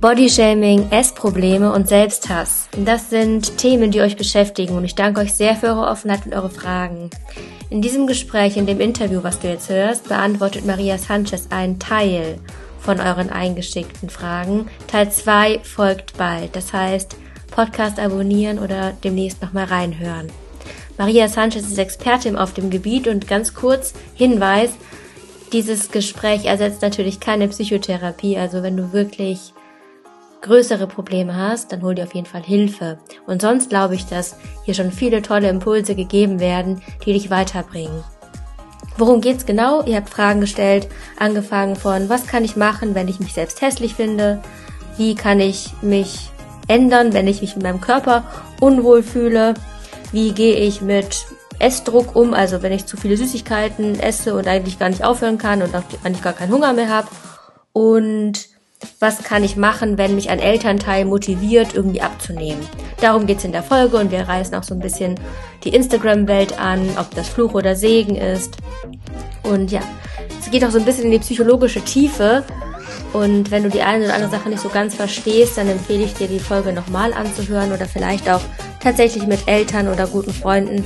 Bodyshaming, Essprobleme und Selbsthass. Das sind Themen, die euch beschäftigen und ich danke euch sehr für eure Offenheit und eure Fragen. In diesem Gespräch, in dem Interview, was du jetzt hörst, beantwortet Maria Sanchez einen Teil von euren eingeschickten Fragen. Teil 2 folgt bald. Das heißt, Podcast abonnieren oder demnächst nochmal reinhören. Maria Sanchez ist Expertin auf dem Gebiet und ganz kurz Hinweis, dieses Gespräch ersetzt natürlich keine Psychotherapie. Also wenn du wirklich größere Probleme hast, dann hol dir auf jeden Fall Hilfe. Und sonst glaube ich, dass hier schon viele tolle Impulse gegeben werden, die dich weiterbringen. Worum geht's genau? Ihr habt Fragen gestellt, angefangen von, was kann ich machen, wenn ich mich selbst hässlich finde? Wie kann ich mich ändern, wenn ich mich mit meinem Körper unwohl fühle? Wie gehe ich mit Essdruck um, also wenn ich zu viele Süßigkeiten esse und eigentlich gar nicht aufhören kann und eigentlich gar keinen Hunger mehr habe? Und was kann ich machen, wenn mich ein Elternteil motiviert, irgendwie abzunehmen. Darum geht's in der Folge und wir reißen auch so ein bisschen die Instagram-Welt an, ob das Fluch oder Segen ist. Und ja, es geht auch so ein bisschen in die psychologische Tiefe. Und wenn du die eine oder andere Sache nicht so ganz verstehst, dann empfehle ich dir, die Folge nochmal anzuhören oder vielleicht auch tatsächlich mit Eltern oder guten Freunden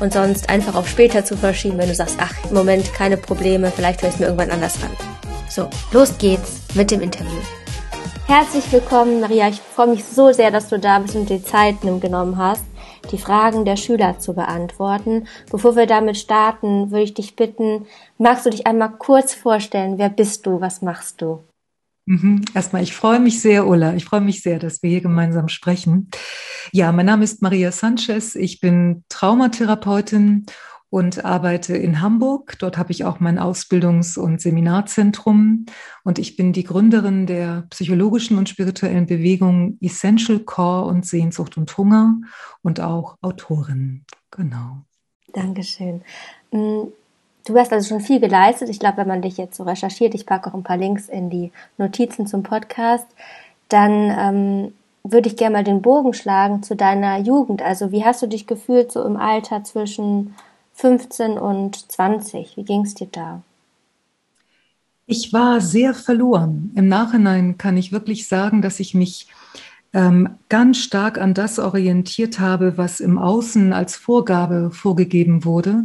und sonst einfach auf später zu verschieben, wenn du sagst, ach, im Moment keine Probleme, vielleicht höre ich mir irgendwann anders an. So, los geht's mit dem Interview. Herzlich willkommen, Maria. Ich freue mich so sehr, dass du da bist und die Zeit genommen hast, die Fragen der Schüler zu beantworten. Bevor wir damit starten, würde ich dich bitten, magst du dich einmal kurz vorstellen? Wer bist du? Was machst du? Mhm. Erstmal, ich freue mich sehr, Ulla. Ich freue mich sehr, dass wir hier gemeinsam sprechen. Ja, mein Name ist Maria Sanchez. Ich bin Traumatherapeutin und arbeite in Hamburg. Dort habe ich auch mein Ausbildungs- und Seminarzentrum und ich bin die Gründerin der psychologischen und spirituellen Bewegung Essential Core und Sehnsucht und Hunger und auch Autorin. Genau. Dankeschön. Du hast also schon viel geleistet. Ich glaube, wenn man dich jetzt so recherchiert, ich packe auch ein paar Links in die Notizen zum Podcast, dann ähm, würde ich gerne mal den Bogen schlagen zu deiner Jugend. Also wie hast du dich gefühlt so im Alter zwischen 15 und 20. Wie ging es dir da? Ich war sehr verloren. Im Nachhinein kann ich wirklich sagen, dass ich mich ähm, ganz stark an das orientiert habe, was im Außen als Vorgabe vorgegeben wurde.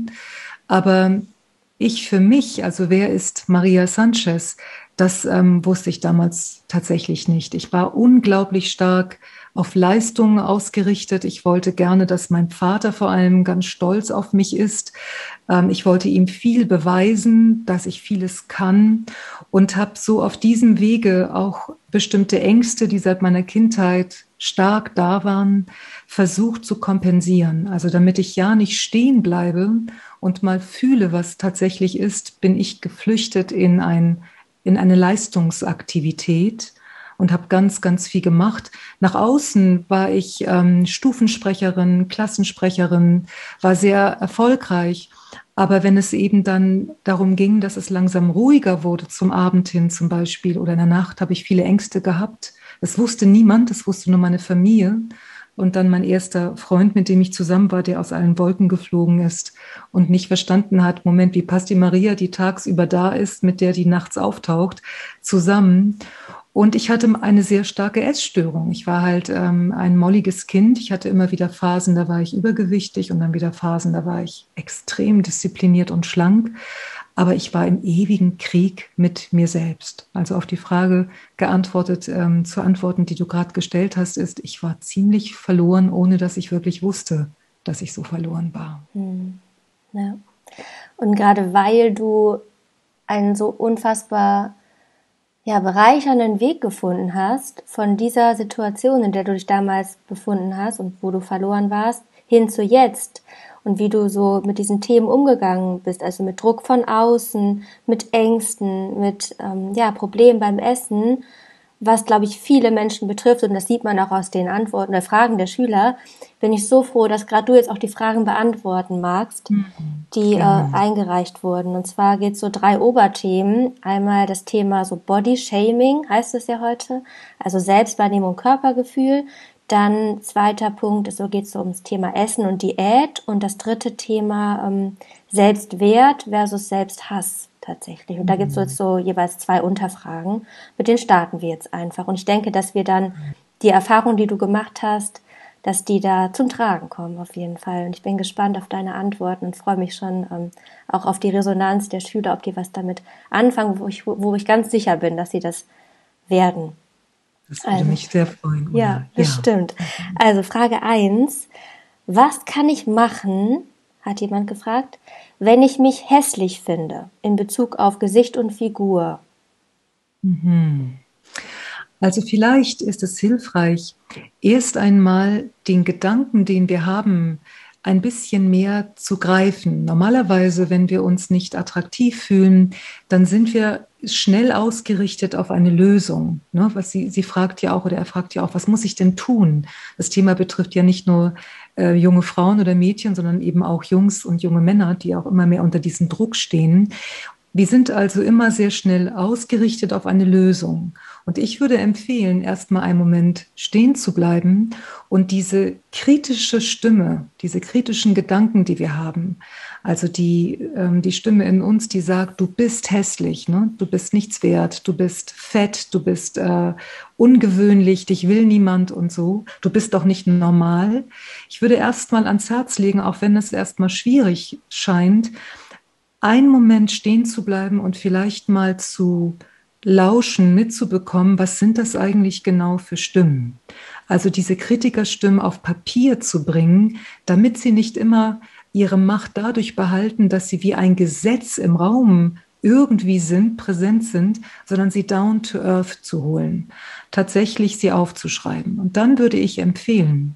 Aber ich für mich, also wer ist Maria Sanchez, das ähm, wusste ich damals tatsächlich nicht. Ich war unglaublich stark auf Leistungen ausgerichtet. Ich wollte gerne, dass mein Vater vor allem ganz stolz auf mich ist. Ähm, ich wollte ihm viel beweisen, dass ich vieles kann und habe so auf diesem Wege auch bestimmte Ängste, die seit meiner Kindheit stark da waren, versucht zu kompensieren. Also damit ich ja nicht stehen bleibe und mal fühle, was tatsächlich ist, bin ich geflüchtet in ein in eine Leistungsaktivität und habe ganz, ganz viel gemacht. Nach außen war ich ähm, Stufensprecherin, Klassensprecherin, war sehr erfolgreich. Aber wenn es eben dann darum ging, dass es langsam ruhiger wurde zum Abend hin zum Beispiel oder in der Nacht, habe ich viele Ängste gehabt. Das wusste niemand, das wusste nur meine Familie. Und dann mein erster Freund, mit dem ich zusammen war, der aus allen Wolken geflogen ist und nicht verstanden hat, Moment, wie passt die Maria, die tagsüber da ist, mit der die nachts auftaucht, zusammen. Und ich hatte eine sehr starke Essstörung. Ich war halt ähm, ein molliges Kind. Ich hatte immer wieder Phasen, da war ich übergewichtig und dann wieder Phasen, da war ich extrem diszipliniert und schlank. Aber ich war im ewigen Krieg mit mir selbst. Also auf die Frage geantwortet, ähm, zu antworten, die du gerade gestellt hast, ist, ich war ziemlich verloren, ohne dass ich wirklich wusste, dass ich so verloren war. Hm. Ja. Und gerade weil du einen so unfassbar ja, bereichernden Weg gefunden hast von dieser Situation, in der du dich damals befunden hast und wo du verloren warst, hin zu jetzt und wie du so mit diesen Themen umgegangen bist, also mit Druck von außen, mit Ängsten, mit ähm, ja, Problemen beim Essen was, glaube ich, viele Menschen betrifft, und das sieht man auch aus den Antworten der Fragen der Schüler, bin ich so froh, dass gerade du jetzt auch die Fragen beantworten magst, mhm. die äh, eingereicht wurden. Und zwar geht es so drei Oberthemen. Einmal das Thema so Body Shaming, heißt es ja heute, also Selbstwahrnehmung, Körpergefühl. Dann zweiter Punkt, so geht es ums Thema Essen und Diät. Und das dritte Thema ähm, Selbstwert versus Selbsthass tatsächlich. Und da gibt es jetzt so jeweils zwei Unterfragen. Mit denen starten wir jetzt einfach. Und ich denke, dass wir dann die Erfahrung, die du gemacht hast, dass die da zum Tragen kommen auf jeden Fall. Und ich bin gespannt auf deine Antworten und freue mich schon ähm, auch auf die Resonanz der Schüler, ob die was damit anfangen, wo ich, wo ich ganz sicher bin, dass sie das werden. Das würde also, mich sehr freuen. Ja, bestimmt. Ja. Also Frage eins: Was kann ich machen, hat jemand gefragt, wenn ich mich hässlich finde in Bezug auf Gesicht und Figur? Mhm. Also vielleicht ist es hilfreich, erst einmal den Gedanken, den wir haben, ein bisschen mehr zu greifen. Normalerweise, wenn wir uns nicht attraktiv fühlen, dann sind wir schnell ausgerichtet auf eine Lösung. Ne? Was sie, sie fragt ja auch oder er fragt ja auch, was muss ich denn tun? Das Thema betrifft ja nicht nur äh, junge Frauen oder Mädchen, sondern eben auch Jungs und junge Männer, die auch immer mehr unter diesem Druck stehen. Wir sind also immer sehr schnell ausgerichtet auf eine Lösung. Und ich würde empfehlen, erstmal einen Moment stehen zu bleiben und diese kritische Stimme, diese kritischen Gedanken, die wir haben, also die, ähm, die Stimme in uns, die sagt, du bist hässlich, ne? du bist nichts wert, du bist fett, du bist äh, ungewöhnlich, dich will niemand und so, du bist doch nicht normal. Ich würde erstmal ans Herz legen, auch wenn es erstmal schwierig scheint, einen Moment stehen zu bleiben und vielleicht mal zu lauschen, mitzubekommen, was sind das eigentlich genau für Stimmen? Also diese Kritikerstimmen auf Papier zu bringen, damit sie nicht immer ihre Macht dadurch behalten, dass sie wie ein Gesetz im Raum irgendwie sind, präsent sind, sondern sie down to earth zu holen, tatsächlich sie aufzuschreiben. Und dann würde ich empfehlen,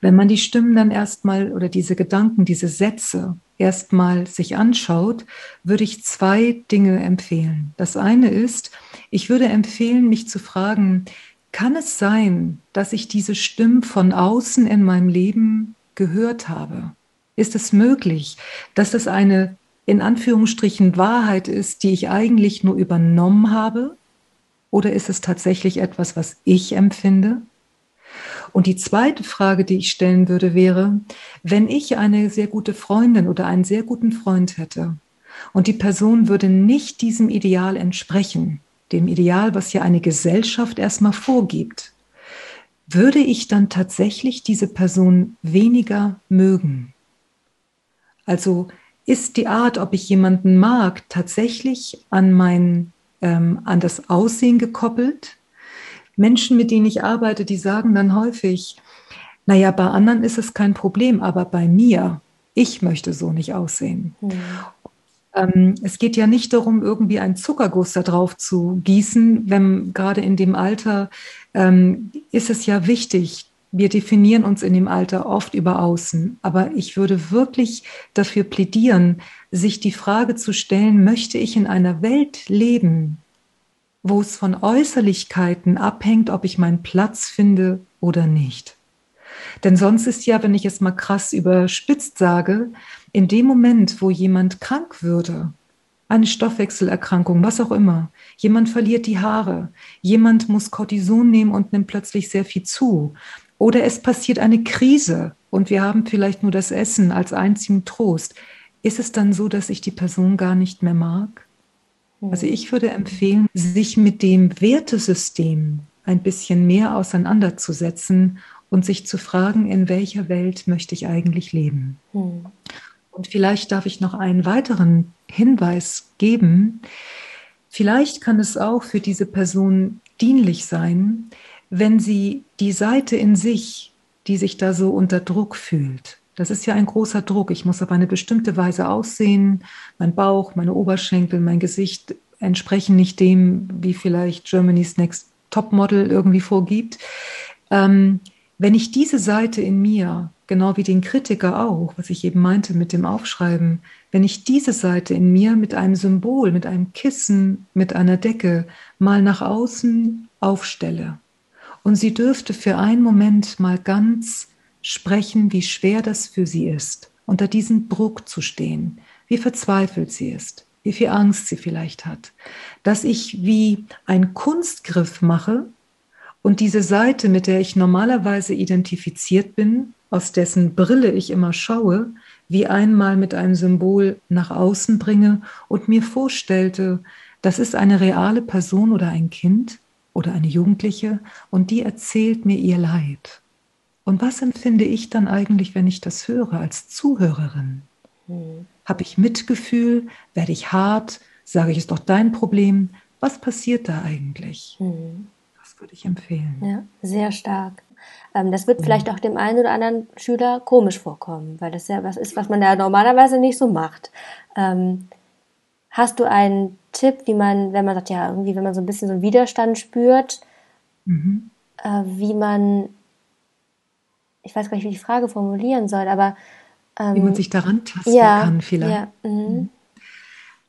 wenn man die Stimmen dann erstmal oder diese Gedanken, diese Sätze erstmal sich anschaut, würde ich zwei Dinge empfehlen. Das eine ist, ich würde empfehlen, mich zu fragen, kann es sein, dass ich diese Stimmen von außen in meinem Leben gehört habe? Ist es möglich, dass das eine in Anführungsstrichen Wahrheit ist, die ich eigentlich nur übernommen habe? Oder ist es tatsächlich etwas, was ich empfinde? Und die zweite Frage, die ich stellen würde, wäre, wenn ich eine sehr gute Freundin oder einen sehr guten Freund hätte und die Person würde nicht diesem Ideal entsprechen, dem Ideal, was ja eine Gesellschaft erstmal vorgibt, würde ich dann tatsächlich diese Person weniger mögen? Also ist die Art, ob ich jemanden mag, tatsächlich an mein, ähm, an das Aussehen gekoppelt? Menschen, mit denen ich arbeite, die sagen dann häufig, naja, bei anderen ist es kein Problem, aber bei mir, ich möchte so nicht aussehen. Mhm. Ähm, es geht ja nicht darum, irgendwie einen Zuckerguss da drauf zu gießen, wenn gerade in dem Alter ähm, ist es ja wichtig, wir definieren uns in dem Alter oft über Außen, aber ich würde wirklich dafür plädieren, sich die Frage zu stellen, möchte ich in einer Welt leben, wo es von Äußerlichkeiten abhängt, ob ich meinen Platz finde oder nicht. Denn sonst ist ja, wenn ich es mal krass überspitzt sage, in dem Moment, wo jemand krank würde, eine Stoffwechselerkrankung, was auch immer, jemand verliert die Haare, jemand muss Cortison nehmen und nimmt plötzlich sehr viel zu, oder es passiert eine Krise und wir haben vielleicht nur das Essen als einzigen Trost, ist es dann so, dass ich die Person gar nicht mehr mag? Also ich würde empfehlen, sich mit dem Wertesystem ein bisschen mehr auseinanderzusetzen und sich zu fragen, in welcher Welt möchte ich eigentlich leben. Hm. Und vielleicht darf ich noch einen weiteren Hinweis geben. Vielleicht kann es auch für diese Person dienlich sein, wenn sie die Seite in sich, die sich da so unter Druck fühlt, das ist ja ein großer Druck. Ich muss auf eine bestimmte Weise aussehen. Mein Bauch, meine Oberschenkel, mein Gesicht entsprechen nicht dem, wie vielleicht Germany's Next Topmodel irgendwie vorgibt. Ähm, wenn ich diese Seite in mir, genau wie den Kritiker auch, was ich eben meinte mit dem Aufschreiben, wenn ich diese Seite in mir mit einem Symbol, mit einem Kissen, mit einer Decke mal nach außen aufstelle und sie dürfte für einen Moment mal ganz sprechen, wie schwer das für sie ist, unter diesem Druck zu stehen, wie verzweifelt sie ist, wie viel Angst sie vielleicht hat, dass ich wie ein Kunstgriff mache Und diese Seite, mit der ich normalerweise identifiziert bin, aus dessen Brille ich immer schaue, wie einmal mit einem Symbol nach außen bringe und mir vorstellte, das ist eine reale Person oder ein Kind oder eine Jugendliche und die erzählt mir ihr Leid. Und was empfinde ich dann eigentlich, wenn ich das höre als Zuhörerin? Hm. Habe ich Mitgefühl? Werde ich hart? Sage ich, es doch dein Problem? Was passiert da eigentlich? Hm. Das würde ich empfehlen. Ja, sehr stark. Ähm, das wird vielleicht auch dem einen oder anderen Schüler komisch vorkommen, weil das ja was ist, was man ja normalerweise nicht so macht. Ähm, hast du einen Tipp, wie man, wenn man sagt, ja, irgendwie, wenn man so ein bisschen so einen Widerstand spürt, mhm. äh, wie man ich weiß gar nicht, wie ich die Frage formulieren soll, aber ähm, wie man sich daran tasten ja, kann vielleicht. Ja, mhm. mhm.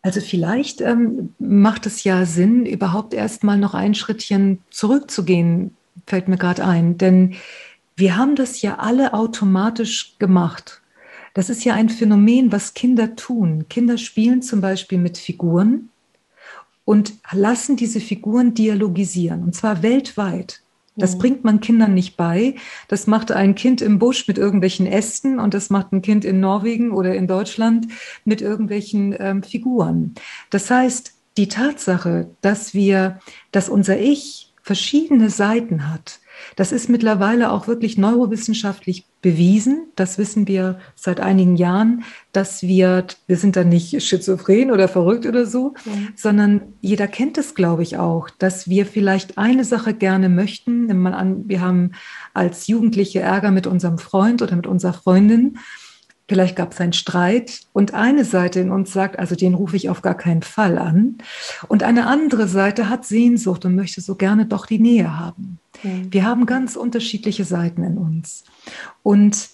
Also vielleicht ähm, macht es ja Sinn, überhaupt erst mal noch ein Schrittchen zurückzugehen, fällt mir gerade ein. Denn wir haben das ja alle automatisch gemacht. Das ist ja ein Phänomen, was Kinder tun. Kinder spielen zum Beispiel mit Figuren und lassen diese Figuren dialogisieren, und zwar weltweit. Das mhm. bringt man Kindern nicht bei. Das macht ein Kind im Busch mit irgendwelchen Ästen und das macht ein Kind in Norwegen oder in Deutschland mit irgendwelchen ähm, Figuren. Das heißt, die Tatsache, dass wir, dass unser Ich verschiedene Seiten hat, das ist mittlerweile auch wirklich neurowissenschaftlich bewiesen. Das wissen wir seit einigen Jahren, dass wir, wir sind da nicht schizophren oder verrückt oder so, mhm. sondern jeder kennt es, glaube ich, auch, dass wir vielleicht eine Sache gerne möchten. Nimm mal an, wir haben als Jugendliche Ärger mit unserem Freund oder mit unserer Freundin Vielleicht gab es einen Streit und eine Seite in uns sagt, also den rufe ich auf gar keinen Fall an. Und eine andere Seite hat Sehnsucht und möchte so gerne doch die Nähe haben. Mhm. Wir haben ganz unterschiedliche Seiten in uns. Und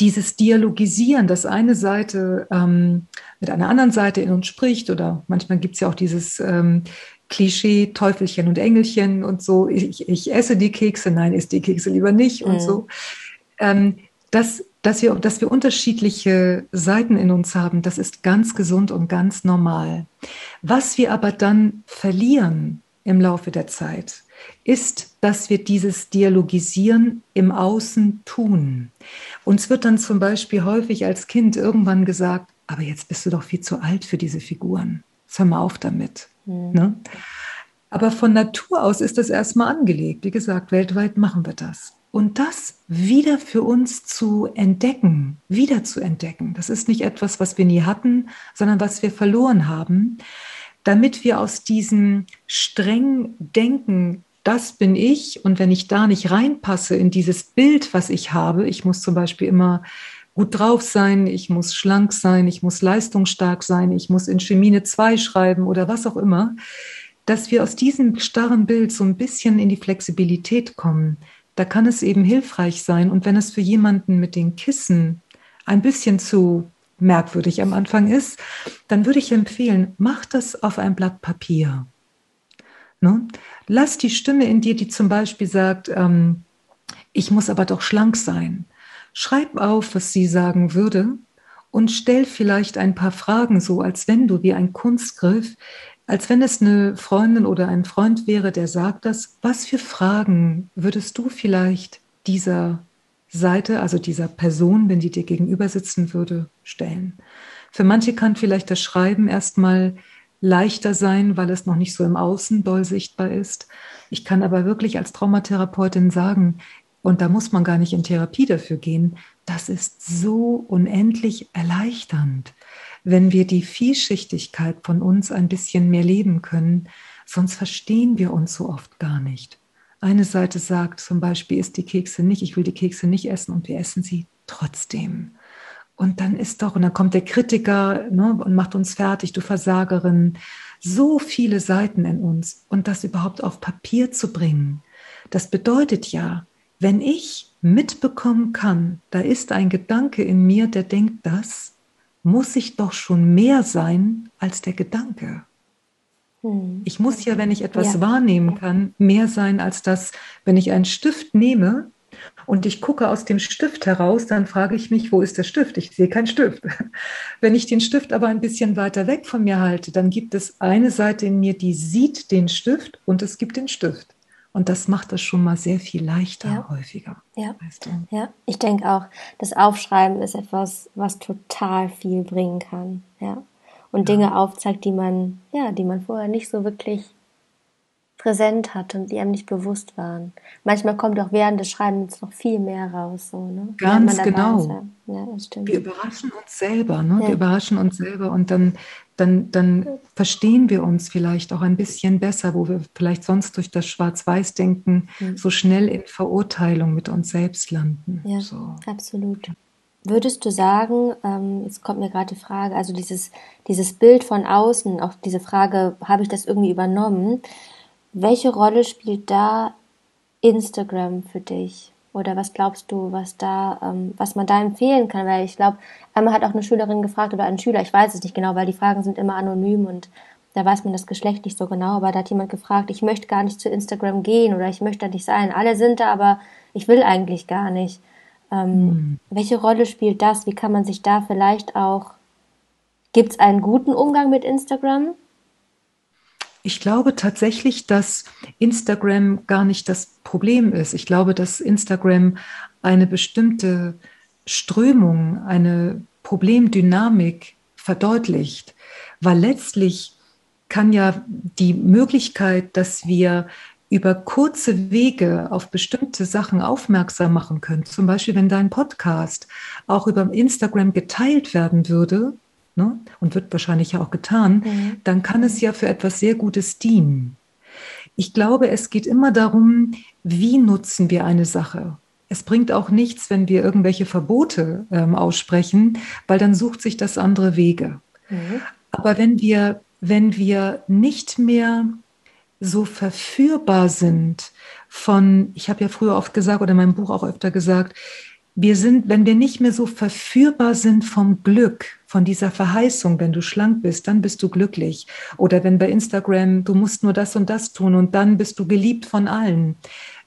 dieses Dialogisieren, dass eine Seite ähm, mit einer anderen Seite in uns spricht, oder manchmal gibt es ja auch dieses ähm, Klischee, Teufelchen und Engelchen und so, ich, ich, esse die Kekse, nein, isst die Kekse lieber nicht mhm. und so. Ähm, das dass wir, dass wir unterschiedliche Seiten in uns haben, das ist ganz gesund und ganz normal. Was wir aber dann verlieren im Laufe der Zeit, ist, dass wir dieses Dialogisieren im Außen tun. Uns wird dann zum Beispiel häufig als Kind irgendwann gesagt, aber jetzt bist du doch viel zu alt für diese Figuren. Jetzt hör mal auf damit. Mhm. Ne? Aber von Natur aus ist das erstmal angelegt. Wie gesagt, weltweit machen wir das. Und das wieder für uns zu entdecken, wieder zu entdecken. Das ist nicht etwas, was wir nie hatten, sondern was wir verloren haben, damit wir aus diesem streng Denken, das bin ich, und wenn ich da nicht reinpasse in dieses Bild, was ich habe, ich muss zum Beispiel immer gut drauf sein, ich muss schlank sein, ich muss leistungsstark sein, ich muss in Chemine 2 schreiben oder was auch immer, dass wir aus diesem starren Bild so ein bisschen in die Flexibilität kommen, da kann es eben hilfreich sein. Und wenn es für jemanden mit den Kissen ein bisschen zu merkwürdig am Anfang ist, dann würde ich empfehlen, mach das auf ein Blatt Papier. Ne? Lass die Stimme in dir, die zum Beispiel sagt, ähm, ich muss aber doch schlank sein. Schreib auf, was sie sagen würde und stell vielleicht ein paar Fragen so, als wenn du wie ein Kunstgriff als wenn es eine Freundin oder ein Freund wäre, der sagt das, was für Fragen würdest du vielleicht dieser Seite, also dieser Person, wenn die dir gegenüber sitzen würde, stellen? Für manche kann vielleicht das Schreiben erstmal leichter sein, weil es noch nicht so im Außen doll sichtbar ist. Ich kann aber wirklich als Traumatherapeutin sagen, und da muss man gar nicht in Therapie dafür gehen, das ist so unendlich erleichternd wenn wir die Vielschichtigkeit von uns ein bisschen mehr leben können, sonst verstehen wir uns so oft gar nicht. Eine Seite sagt zum Beispiel, isst die Kekse nicht, ich will die Kekse nicht essen und wir essen sie trotzdem. Und dann ist doch, und dann kommt der Kritiker ne, und macht uns fertig, du Versagerin. So viele Seiten in uns und das überhaupt auf Papier zu bringen, das bedeutet ja, wenn ich mitbekommen kann, da ist ein Gedanke in mir, der denkt das, muss ich doch schon mehr sein als der Gedanke. Hm. Ich muss ja, wenn ich etwas ja. wahrnehmen kann, mehr sein als das, wenn ich einen Stift nehme und ich gucke aus dem Stift heraus, dann frage ich mich, wo ist der Stift? Ich sehe keinen Stift. Wenn ich den Stift aber ein bisschen weiter weg von mir halte, dann gibt es eine Seite in mir, die sieht den Stift und es gibt den Stift. Und das macht es schon mal sehr viel leichter ja. häufiger. Ja. Weißt du? ja, ich denke auch, das Aufschreiben ist etwas, was total viel bringen kann. Ja. Und ja. Dinge aufzeigt, die man, ja, die man vorher nicht so wirklich präsent hat und die einem nicht bewusst waren. Manchmal kommt auch während des Schreibens noch viel mehr raus. So, ne? Ganz genau. Ja, Wir überraschen uns selber, ne? Ja. Wir überraschen uns selber und dann, dann, dann verstehen wir uns vielleicht auch ein bisschen besser, wo wir vielleicht sonst durch das Schwarz-Weiß-Denken mhm. so schnell in Verurteilung mit uns selbst landen. Ja, so. absolut. Würdest du sagen, ähm, jetzt kommt mir gerade die Frage, also dieses, dieses Bild von außen, auch diese Frage, habe ich das irgendwie übernommen? Welche Rolle spielt da Instagram für dich? Oder was glaubst du, was da, ähm, was man da empfehlen kann? Weil ich glaube, einmal hat auch eine Schülerin gefragt oder ein Schüler, ich weiß es nicht genau, weil die Fragen sind immer anonym und da weiß man das Geschlecht nicht so genau, aber da hat jemand gefragt, ich möchte gar nicht zu Instagram gehen oder ich möchte da nicht sein. Alle sind da, aber ich will eigentlich gar nicht. Ähm, mhm. Welche Rolle spielt das? Wie kann man sich da vielleicht auch, gibt es einen guten Umgang mit Instagram? Ich glaube tatsächlich, dass Instagram gar nicht das Problem ist. Ich glaube, dass Instagram eine bestimmte Strömung, eine Problemdynamik verdeutlicht, weil letztlich kann ja die Möglichkeit, dass wir über kurze Wege auf bestimmte Sachen aufmerksam machen können, zum Beispiel wenn dein Podcast auch über Instagram geteilt werden würde, ne, und wird wahrscheinlich ja auch getan, mhm. dann kann es ja für etwas sehr Gutes dienen. Ich glaube, es geht immer darum, wie nutzen wir eine Sache. Es bringt auch nichts, wenn wir irgendwelche Verbote ähm, aussprechen, weil dann sucht sich das andere Wege. Mhm. Aber wenn wir, wenn wir nicht mehr so verführbar sind von, ich habe ja früher oft gesagt oder in meinem Buch auch öfter gesagt, wir sind, wenn wir nicht mehr so verführbar sind vom Glück, von dieser Verheißung, wenn du schlank bist, dann bist du glücklich. Oder wenn bei Instagram, du musst nur das und das tun und dann bist du geliebt von allen.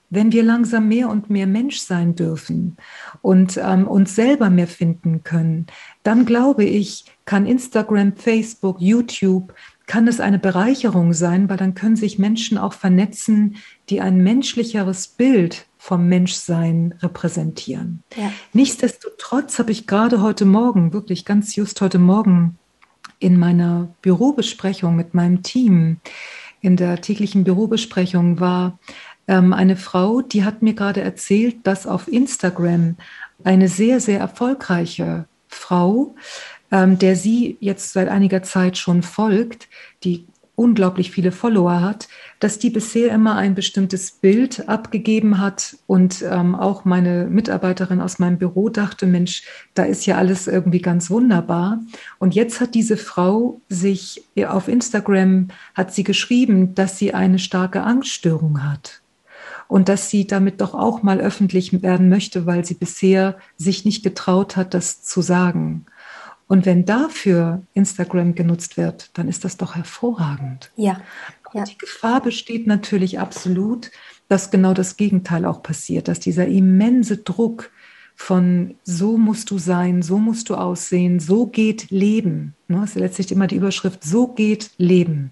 Wenn wir langsam mehr und mehr Mensch sein dürfen und ähm, uns selber mehr finden können, dann glaube ich, kann Instagram, Facebook, YouTube, kann es eine Bereicherung sein, weil dann können sich Menschen auch vernetzen, die ein menschlicheres Bild vom Menschsein repräsentieren. Ja. Nichtsdestotrotz habe ich gerade heute Morgen, wirklich ganz just heute Morgen, in meiner Bürobesprechung mit meinem Team, in der täglichen Bürobesprechung war ähm, eine Frau, die hat mir gerade erzählt, dass auf Instagram eine sehr, sehr erfolgreiche Frau, ähm, der sie jetzt seit einiger Zeit schon folgt, die unglaublich viele Follower hat, dass die bisher immer ein bestimmtes Bild abgegeben hat und ähm, auch meine Mitarbeiterin aus meinem Büro dachte, Mensch, da ist ja alles irgendwie ganz wunderbar. Und jetzt hat diese Frau sich auf Instagram hat sie geschrieben, dass sie eine starke Angststörung hat und dass sie damit doch auch mal öffentlich werden möchte, weil sie bisher sich nicht getraut hat, das zu sagen. Und wenn dafür Instagram genutzt wird, dann ist das doch hervorragend. Ja. ja. Die Gefahr besteht natürlich absolut, dass genau das Gegenteil auch passiert, dass dieser immense Druck von so musst du sein, so musst du aussehen, so geht Leben. Ne, das ist letztlich immer die Überschrift, so geht Leben.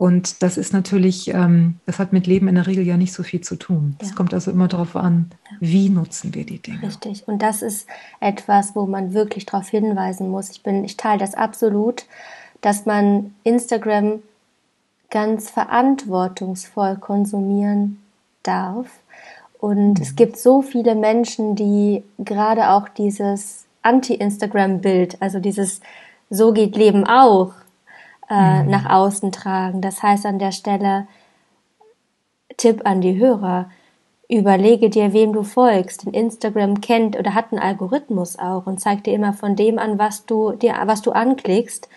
Und das ist natürlich, ähm, das hat mit Leben in der Regel ja nicht so viel zu tun. Es ja. kommt also immer darauf an, ja. wie nutzen wir die Dinge. Richtig. Und das ist etwas, wo man wirklich darauf hinweisen muss. Ich bin, ich teile das absolut, dass man Instagram ganz verantwortungsvoll konsumieren darf. Und mhm. es gibt so viele Menschen, die gerade auch dieses Anti-Instagram-Bild, also dieses So geht Leben auch, äh, mhm. nach außen tragen. Das heißt an der Stelle Tipp an die Hörer. Überlege dir, wem du folgst. Denn Instagram kennt oder hat einen Algorithmus auch und zeigt dir immer von dem an, was du dir, was du anklickst.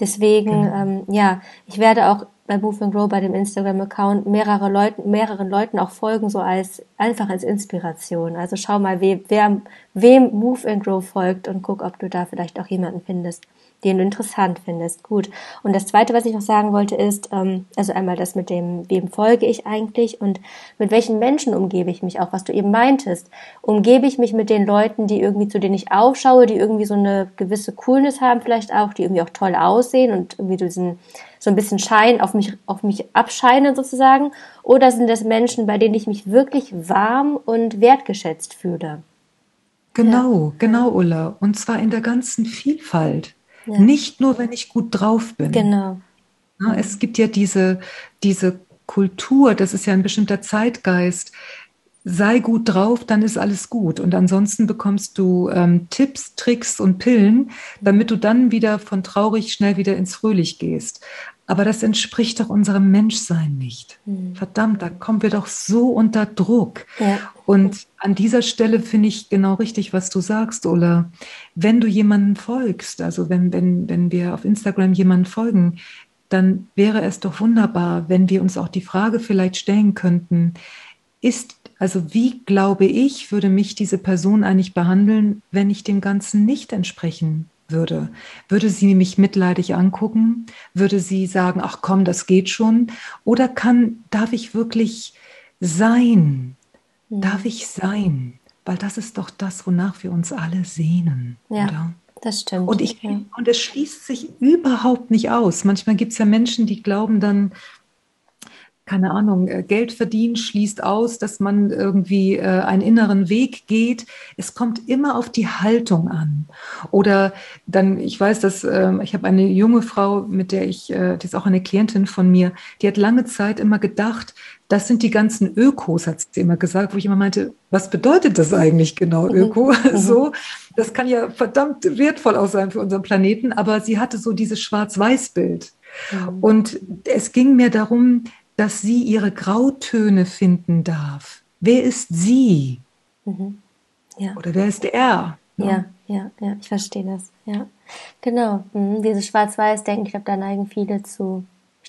Deswegen, genau. ähm, ja, ich werde auch bei Move and Grow bei dem Instagram-Account mehrere Leuten, mehreren Leuten auch folgen, so als einfach als Inspiration. Also schau mal, we, wer, wem Move and Grow folgt und guck, ob du da vielleicht auch jemanden findest, den du interessant findest. Gut. Und das Zweite, was ich noch sagen wollte, ist, ähm, also einmal das mit dem, wem folge ich eigentlich und mit welchen Menschen umgebe ich mich auch, was du eben meintest. Umgebe ich mich mit den Leuten, die irgendwie, zu denen ich aufschaue, die irgendwie so eine gewisse Coolness haben vielleicht auch, die irgendwie auch toll aussehen und irgendwie diesen, so ein bisschen Schein auf mich, auf mich abscheinen sozusagen? Oder sind das Menschen, bei denen ich mich wirklich warm und wertgeschätzt fühle? Genau, ja. genau, Ulla. Und zwar in der ganzen Vielfalt. Ja. Nicht nur, wenn ich gut drauf bin. Genau. Ja, es gibt ja diese, diese Kultur, das ist ja ein bestimmter Zeitgeist. Sei gut drauf, dann ist alles gut. Und ansonsten bekommst du ähm, Tipps, Tricks und Pillen, damit du dann wieder von traurig schnell wieder ins Fröhlich gehst. Aber das entspricht doch unserem Menschsein nicht. Mhm. Verdammt, da kommen wir doch so unter Druck. Ja. Und an dieser Stelle finde ich genau richtig, was du sagst, Ulla. Wenn du jemanden folgst, also wenn, wenn, wenn wir auf Instagram jemanden folgen, dann wäre es doch wunderbar, wenn wir uns auch die Frage vielleicht stellen könnten, ist, also wie glaube ich, würde mich diese Person eigentlich behandeln, wenn ich dem Ganzen nicht entsprechen würde. Würde sie mich mitleidig angucken? Würde sie sagen, ach komm, das geht schon? Oder kann, darf ich wirklich sein? Mhm. Darf ich sein? Weil das ist doch das, wonach wir uns alle sehnen, ja, oder? Das stimmt. Und, ich, ja. und es schließt sich überhaupt nicht aus. Manchmal gibt es ja Menschen, die glauben dann, keine Ahnung, äh, Geld verdienen schließt aus, dass man irgendwie äh, einen inneren Weg geht. Es kommt immer auf die Haltung an. Oder dann, ich weiß, dass äh, ich habe eine junge Frau, mit der ich, äh, die ist auch eine Klientin von mir, die hat lange Zeit immer gedacht, das sind die ganzen Ökos, hat sie immer gesagt, wo ich immer meinte, was bedeutet das eigentlich genau, mhm. Öko? Mhm. So, das kann ja verdammt wertvoll auch sein für unseren Planeten, aber sie hatte so dieses Schwarz-Weiß-Bild. Mhm. Und es ging mir darum, dass sie ihre Grautöne finden darf. Wer ist sie? Mhm. Ja. Oder wer ist er? Ja, ja, ja, ich verstehe das. Ja, genau. Mhm. Dieses Schwarz-Weiß-Denken, ich glaube, da neigen viele zu.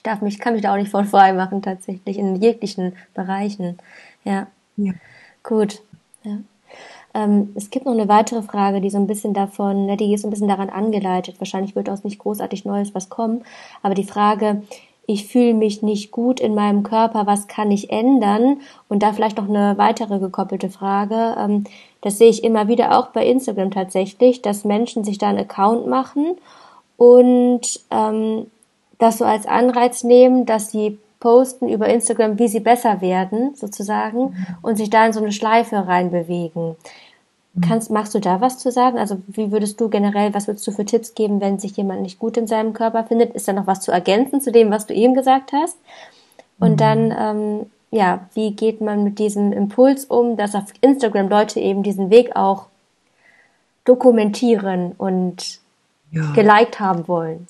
Ich darf mich, kann mich da auch nicht von frei machen, tatsächlich, in jeglichen Bereichen. Ja. ja. Gut. Ja. Ähm, es gibt noch eine weitere Frage, die so ein bisschen davon, ne, die ist so ein bisschen daran angeleitet. Wahrscheinlich wird aus nicht großartig Neues was kommen. Aber die Frage, ich fühle mich nicht gut in meinem Körper, was kann ich ändern? Und da vielleicht noch eine weitere gekoppelte Frage. Ähm, das sehe ich immer wieder auch bei Instagram tatsächlich, dass Menschen sich da einen Account machen und ähm, das so als Anreiz nehmen, dass sie posten über Instagram, wie sie besser werden, sozusagen, mhm. und sich da in so eine Schleife reinbewegen. Kannst, magst du da was zu sagen? Also wie würdest du generell, was würdest du für Tipps geben, wenn sich jemand nicht gut in seinem Körper findet? Ist da noch was zu ergänzen zu dem, was du eben gesagt hast? Und mhm. dann, ähm, ja, wie geht man mit diesem Impuls um, dass auf Instagram Leute eben diesen Weg auch dokumentieren und ja. geliked haben wollen?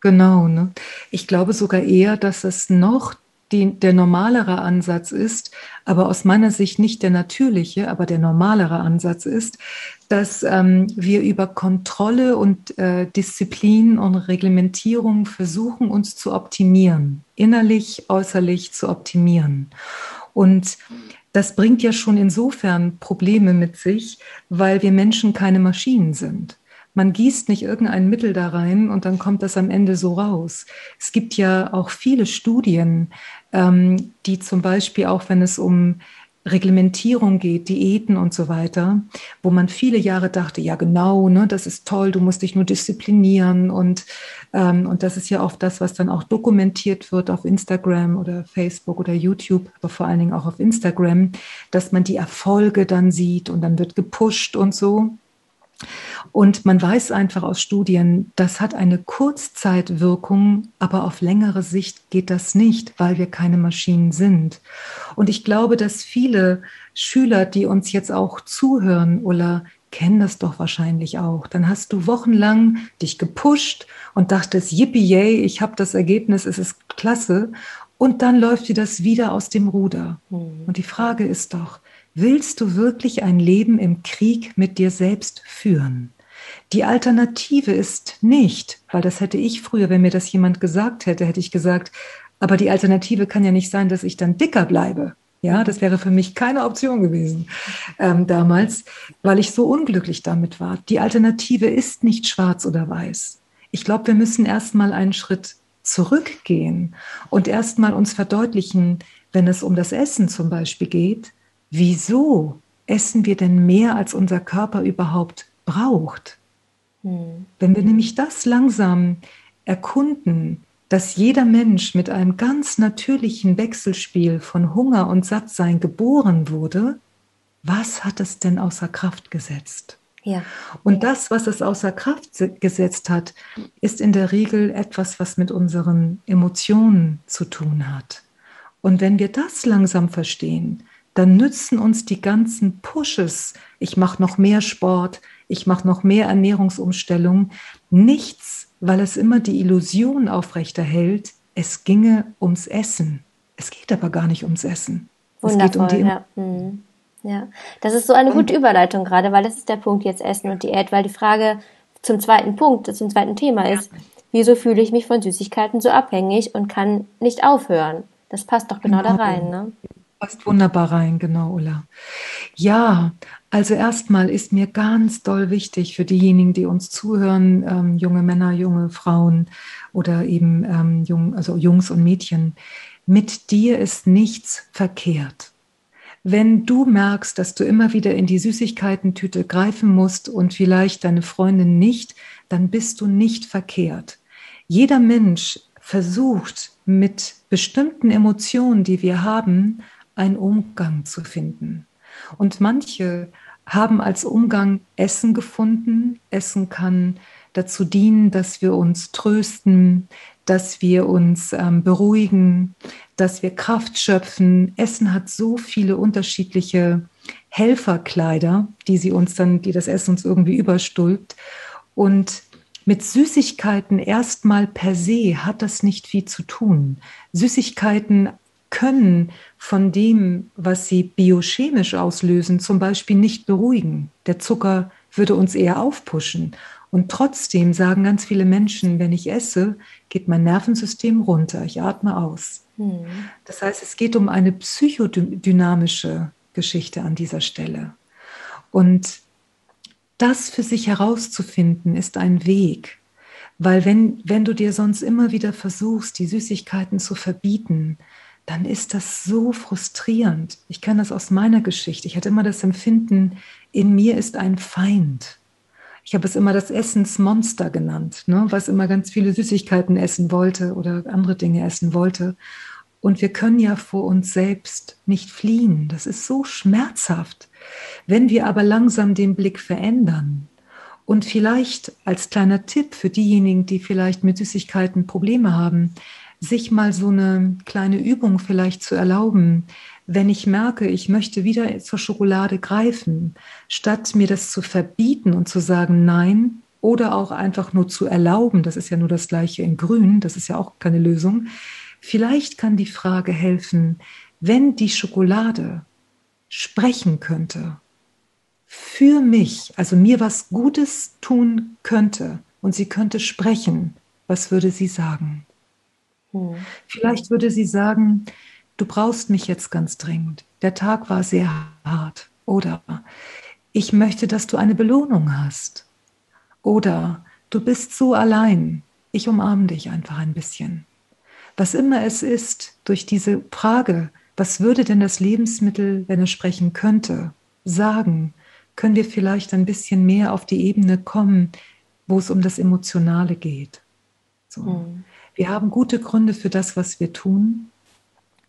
Genau, ne? Ich glaube sogar eher, dass es noch die, der normalere Ansatz ist, aber aus meiner Sicht nicht der natürliche, aber der normalere Ansatz ist, dass ähm, wir über Kontrolle und äh, Disziplin und Reglementierung versuchen, uns zu optimieren, innerlich, äußerlich zu optimieren. Und das bringt ja schon insofern Probleme mit sich, weil wir Menschen keine Maschinen sind. Man gießt nicht irgendein Mittel da rein und dann kommt das am Ende so raus. Es gibt ja auch viele Studien, ähm, die zum Beispiel auch, wenn es um Reglementierung geht, Diäten und so weiter, wo man viele Jahre dachte, ja genau, ne, das ist toll, du musst dich nur disziplinieren und, ähm, und das ist ja oft das, was dann auch dokumentiert wird auf Instagram oder Facebook oder YouTube, aber vor allen Dingen auch auf Instagram, dass man die Erfolge dann sieht und dann wird gepusht und so. Und man weiß einfach aus Studien, das hat eine Kurzzeitwirkung, aber auf längere Sicht geht das nicht, weil wir keine Maschinen sind. Und ich glaube, dass viele Schüler, die uns jetzt auch zuhören, Ulla, kennen das doch wahrscheinlich auch. Dann hast du wochenlang dich gepusht und dachtest, yippie yay, ich habe das Ergebnis, es ist klasse. Und dann läuft dir das wieder aus dem Ruder. Mhm. Und die Frage ist doch, Willst du wirklich ein Leben im Krieg mit dir selbst führen? Die Alternative ist nicht, weil das hätte ich früher, wenn mir das jemand gesagt hätte, hätte ich gesagt, aber die Alternative kann ja nicht sein, dass ich dann dicker bleibe. Ja, das wäre für mich keine Option gewesen ähm, damals, weil ich so unglücklich damit war. Die Alternative ist nicht schwarz oder weiß. Ich glaube, wir müssen erstmal einen Schritt zurückgehen und erstmal uns verdeutlichen, wenn es um das Essen zum Beispiel geht, wieso essen wir denn mehr, als unser Körper überhaupt braucht? Hm. Wenn wir nämlich das langsam erkunden, dass jeder Mensch mit einem ganz natürlichen Wechselspiel von Hunger und Sattsein geboren wurde, was hat es denn außer Kraft gesetzt? Ja. Und das, was es außer Kraft gesetzt hat, ist in der Regel etwas, was mit unseren Emotionen zu tun hat. Und wenn wir das langsam verstehen, dann nützen uns die ganzen Pushes, ich mache noch mehr Sport, ich mache noch mehr Ernährungsumstellung, nichts, weil es immer die Illusion aufrechterhält, es ginge ums Essen. Es geht aber gar nicht ums Essen. Wundervoll, es geht um die ja. Mhm. Ja, das ist so eine gute Überleitung gerade, weil das ist der Punkt jetzt Essen und Diät, weil die Frage zum zweiten Punkt, zum zweiten Thema ist, wieso fühle ich mich von Süßigkeiten so abhängig und kann nicht aufhören? Das passt doch genau, genau. da rein, ne? Passt wunderbar rein, genau, Ulla. Ja, also erstmal ist mir ganz doll wichtig für diejenigen, die uns zuhören, ähm, junge Männer, junge Frauen oder eben ähm, jung, also Jungs und Mädchen, mit dir ist nichts verkehrt. Wenn du merkst, dass du immer wieder in die Süßigkeitentüte greifen musst und vielleicht deine Freundin nicht, dann bist du nicht verkehrt. Jeder Mensch versucht mit bestimmten Emotionen, die wir haben, einen Umgang zu finden. Und manche haben als Umgang Essen gefunden. Essen kann dazu dienen, dass wir uns trösten, dass wir uns ähm, beruhigen, dass wir Kraft schöpfen. Essen hat so viele unterschiedliche Helferkleider, die sie uns dann, die das Essen uns irgendwie überstülpt. Und mit Süßigkeiten erstmal per se hat das nicht viel zu tun. Süßigkeiten können von dem, was sie biochemisch auslösen, zum Beispiel nicht beruhigen. Der Zucker würde uns eher aufpushen. Und trotzdem sagen ganz viele Menschen, wenn ich esse, geht mein Nervensystem runter, ich atme aus. Hm. Das heißt, es geht um eine psychodynamische Geschichte an dieser Stelle. Und das für sich herauszufinden, ist ein Weg. Weil wenn, wenn du dir sonst immer wieder versuchst, die Süßigkeiten zu verbieten, dann ist das so frustrierend. Ich kenne das aus meiner Geschichte. Ich hatte immer das Empfinden, in mir ist ein Feind ich habe es immer das Essensmonster genannt, ne, was immer ganz viele Süßigkeiten essen wollte oder andere Dinge essen wollte. Und wir können ja vor uns selbst nicht fliehen. Das ist so schmerzhaft. Wenn wir aber langsam den Blick verändern und vielleicht als kleiner Tipp für diejenigen, die vielleicht mit Süßigkeiten Probleme haben, sich mal so eine kleine Übung vielleicht zu erlauben, wenn ich merke, ich möchte wieder zur Schokolade greifen, statt mir das zu verbieten und zu sagen Nein oder auch einfach nur zu erlauben, das ist ja nur das gleiche in Grün, das ist ja auch keine Lösung, vielleicht kann die Frage helfen, wenn die Schokolade sprechen könnte, für mich, also mir was Gutes tun könnte und sie könnte sprechen, was würde sie sagen? Hm. Vielleicht würde sie sagen, du brauchst mich jetzt ganz dringend. Der Tag war sehr hart. Oder ich möchte, dass du eine Belohnung hast. Oder du bist so allein. Ich umarme dich einfach ein bisschen. Was immer es ist, durch diese Frage, was würde denn das Lebensmittel, wenn es sprechen könnte, sagen, können wir vielleicht ein bisschen mehr auf die Ebene kommen, wo es um das Emotionale geht. So. Mhm. Wir haben gute Gründe für das, was wir tun.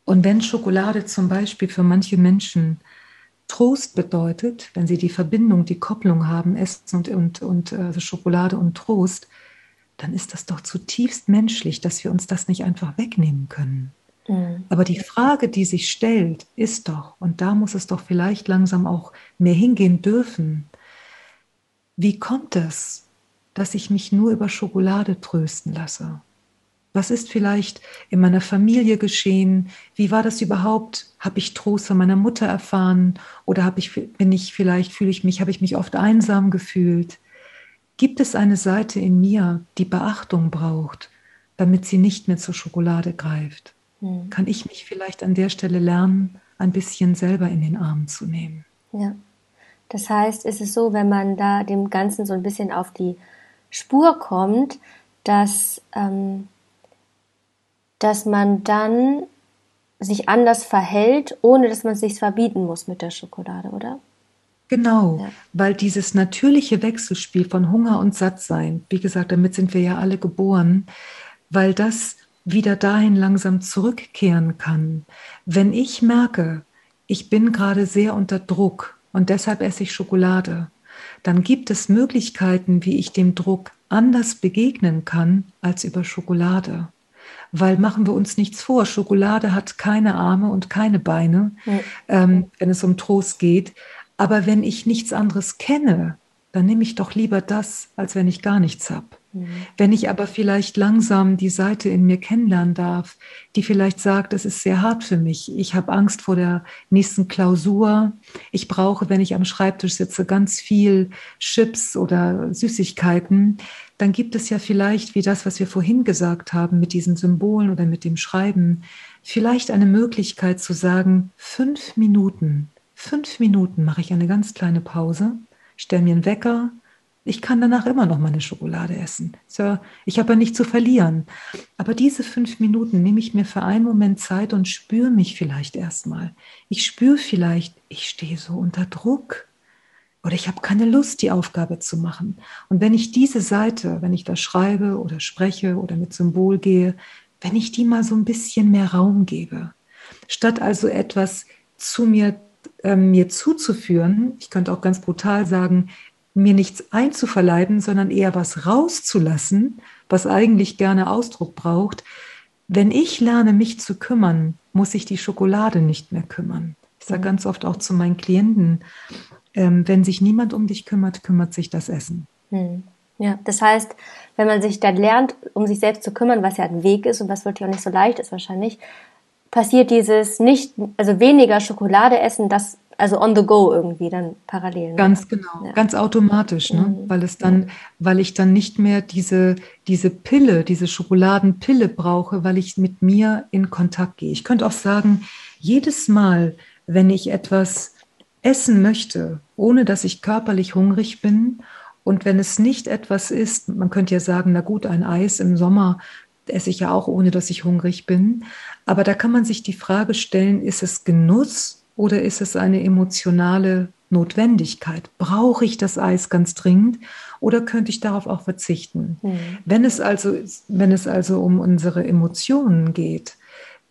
Und wenn Schokolade zum Beispiel für manche Menschen Trost bedeutet, wenn sie die Verbindung, die Kopplung haben, Essen und, und, und äh, Schokolade und Trost, dann ist das doch zutiefst menschlich, dass wir uns das nicht einfach wegnehmen können. Mhm. Aber die Frage, die sich stellt, ist doch, und da muss es doch vielleicht langsam auch mehr hingehen dürfen, wie kommt es, dass ich mich nur über Schokolade trösten lasse? Was ist vielleicht in meiner Familie geschehen? Wie war das überhaupt? Habe ich Trost von meiner Mutter erfahren? Oder habe ich, bin ich vielleicht, fühle ich mich, habe ich mich oft einsam gefühlt? Gibt es eine Seite in mir, die Beachtung braucht, damit sie nicht mehr zur Schokolade greift? Hm. Kann ich mich vielleicht an der Stelle lernen, ein bisschen selber in den Arm zu nehmen? Ja. Das heißt, ist es so, wenn man da dem Ganzen so ein bisschen auf die Spur kommt, dass, ähm, dass man dann sich anders verhält, ohne dass man es sich verbieten muss mit der Schokolade, oder? Genau, ja. weil dieses natürliche Wechselspiel von Hunger und Sattsein, wie gesagt, damit sind wir ja alle geboren, weil das wieder dahin langsam zurückkehren kann. Wenn ich merke, ich bin gerade sehr unter Druck und deshalb esse ich Schokolade, dann gibt es Möglichkeiten, wie ich dem Druck anders begegnen kann als über Schokolade. Weil machen wir uns nichts vor, Schokolade hat keine Arme und keine Beine, ja. ähm, wenn es um Trost geht. Aber wenn ich nichts anderes kenne, dann nehme ich doch lieber das, als wenn ich gar nichts habe. Mhm. Wenn ich aber vielleicht langsam die Seite in mir kennenlernen darf, die vielleicht sagt, es ist sehr hart für mich, ich habe Angst vor der nächsten Klausur, ich brauche, wenn ich am Schreibtisch sitze, ganz viel Chips oder Süßigkeiten, dann gibt es ja vielleicht, wie das, was wir vorhin gesagt haben, mit diesen Symbolen oder mit dem Schreiben, vielleicht eine Möglichkeit zu sagen, fünf Minuten, fünf Minuten mache ich eine ganz kleine Pause, stelle mir einen Wecker, ich kann danach immer noch meine Schokolade essen. So, ich habe ja nichts zu verlieren. Aber diese fünf Minuten nehme ich mir für einen Moment Zeit und spüre mich vielleicht erstmal. Ich spüre vielleicht, ich stehe so unter Druck oder ich habe keine Lust, die Aufgabe zu machen. Und wenn ich diese Seite, wenn ich da schreibe oder spreche oder mit Symbol gehe, wenn ich die mal so ein bisschen mehr Raum gebe, statt also etwas zu mir, äh, mir zuzuführen, ich könnte auch ganz brutal sagen, mir nichts einzuverleiben, sondern eher was rauszulassen, was eigentlich gerne Ausdruck braucht. Wenn ich lerne, mich zu kümmern, muss ich die Schokolade nicht mehr kümmern. Ich sage ganz oft auch zu meinen Klienten, ähm, wenn sich niemand um dich kümmert, kümmert sich das Essen. Hm. Ja, das heißt, wenn man sich dann lernt, um sich selbst zu kümmern, was ja ein Weg ist und was wirklich auch nicht so leicht ist wahrscheinlich, passiert dieses nicht, also weniger Schokolade essen, das also on the go irgendwie dann parallel. Ne? Ganz genau, ja. ganz automatisch, ne? Mhm. weil es dann, weil ich dann nicht mehr diese, diese Pille, diese Schokoladenpille brauche, weil ich mit mir in Kontakt gehe. Ich könnte auch sagen, jedes Mal, wenn ich etwas essen möchte, ohne dass ich körperlich hungrig bin und wenn es nicht etwas ist, man könnte ja sagen, na gut, ein Eis im Sommer esse ich ja auch, ohne dass ich hungrig bin. Aber da kann man sich die Frage stellen, ist es Genuss oder ist es eine emotionale Notwendigkeit? Brauche ich das Eis ganz dringend oder könnte ich darauf auch verzichten? Mhm. Wenn, es also, wenn es also um unsere Emotionen geht,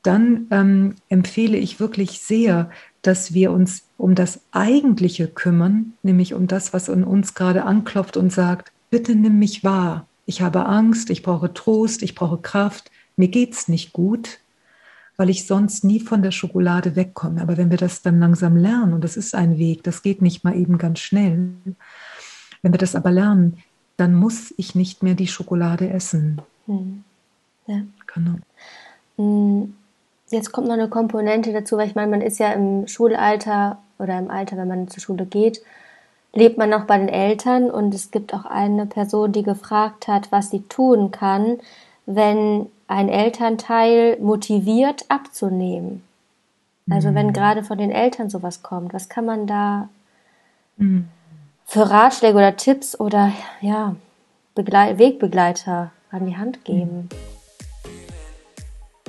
dann ähm, empfehle ich wirklich sehr, dass wir uns um das Eigentliche kümmern, nämlich um das, was in uns gerade anklopft und sagt, bitte nimm mich wahr. Ich habe Angst, ich brauche Trost, ich brauche Kraft, mir geht's nicht gut weil ich sonst nie von der Schokolade wegkomme. Aber wenn wir das dann langsam lernen, und das ist ein Weg, das geht nicht mal eben ganz schnell, wenn wir das aber lernen, dann muss ich nicht mehr die Schokolade essen. Hm. Ja. Genau. Hm, jetzt kommt noch eine Komponente dazu, weil ich meine, man ist ja im Schulalter oder im Alter, wenn man zur Schule geht, lebt man noch bei den Eltern und es gibt auch eine Person, die gefragt hat, was sie tun kann, wenn ein Elternteil motiviert abzunehmen. Also wenn mhm. gerade von den Eltern sowas kommt, was kann man da mhm. für Ratschläge oder Tipps oder ja, Begle Wegbegleiter an die Hand geben?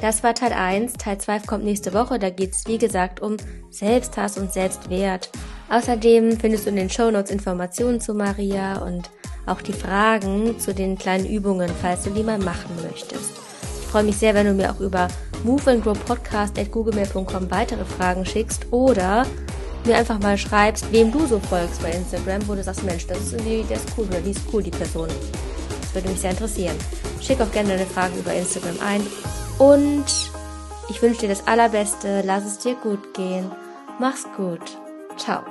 Das war Teil 1. Teil 2 kommt nächste Woche. Da geht es, wie gesagt, um Selbsthass und Selbstwert. Außerdem findest du in den Shownotes Informationen zu Maria und auch die Fragen zu den kleinen Übungen, falls du die mal machen möchtest. Ich freue mich sehr, wenn du mir auch über moveandgrowpodcast.googlemail.com weitere Fragen schickst oder mir einfach mal schreibst, wem du so folgst bei Instagram, wo du sagst, Mensch, das ist irgendwie, der ist cool oder die ist cool, die Person. Das würde mich sehr interessieren. Schick auch gerne deine Fragen über Instagram ein. Und ich wünsche dir das Allerbeste, lass es dir gut gehen. Mach's gut. Ciao.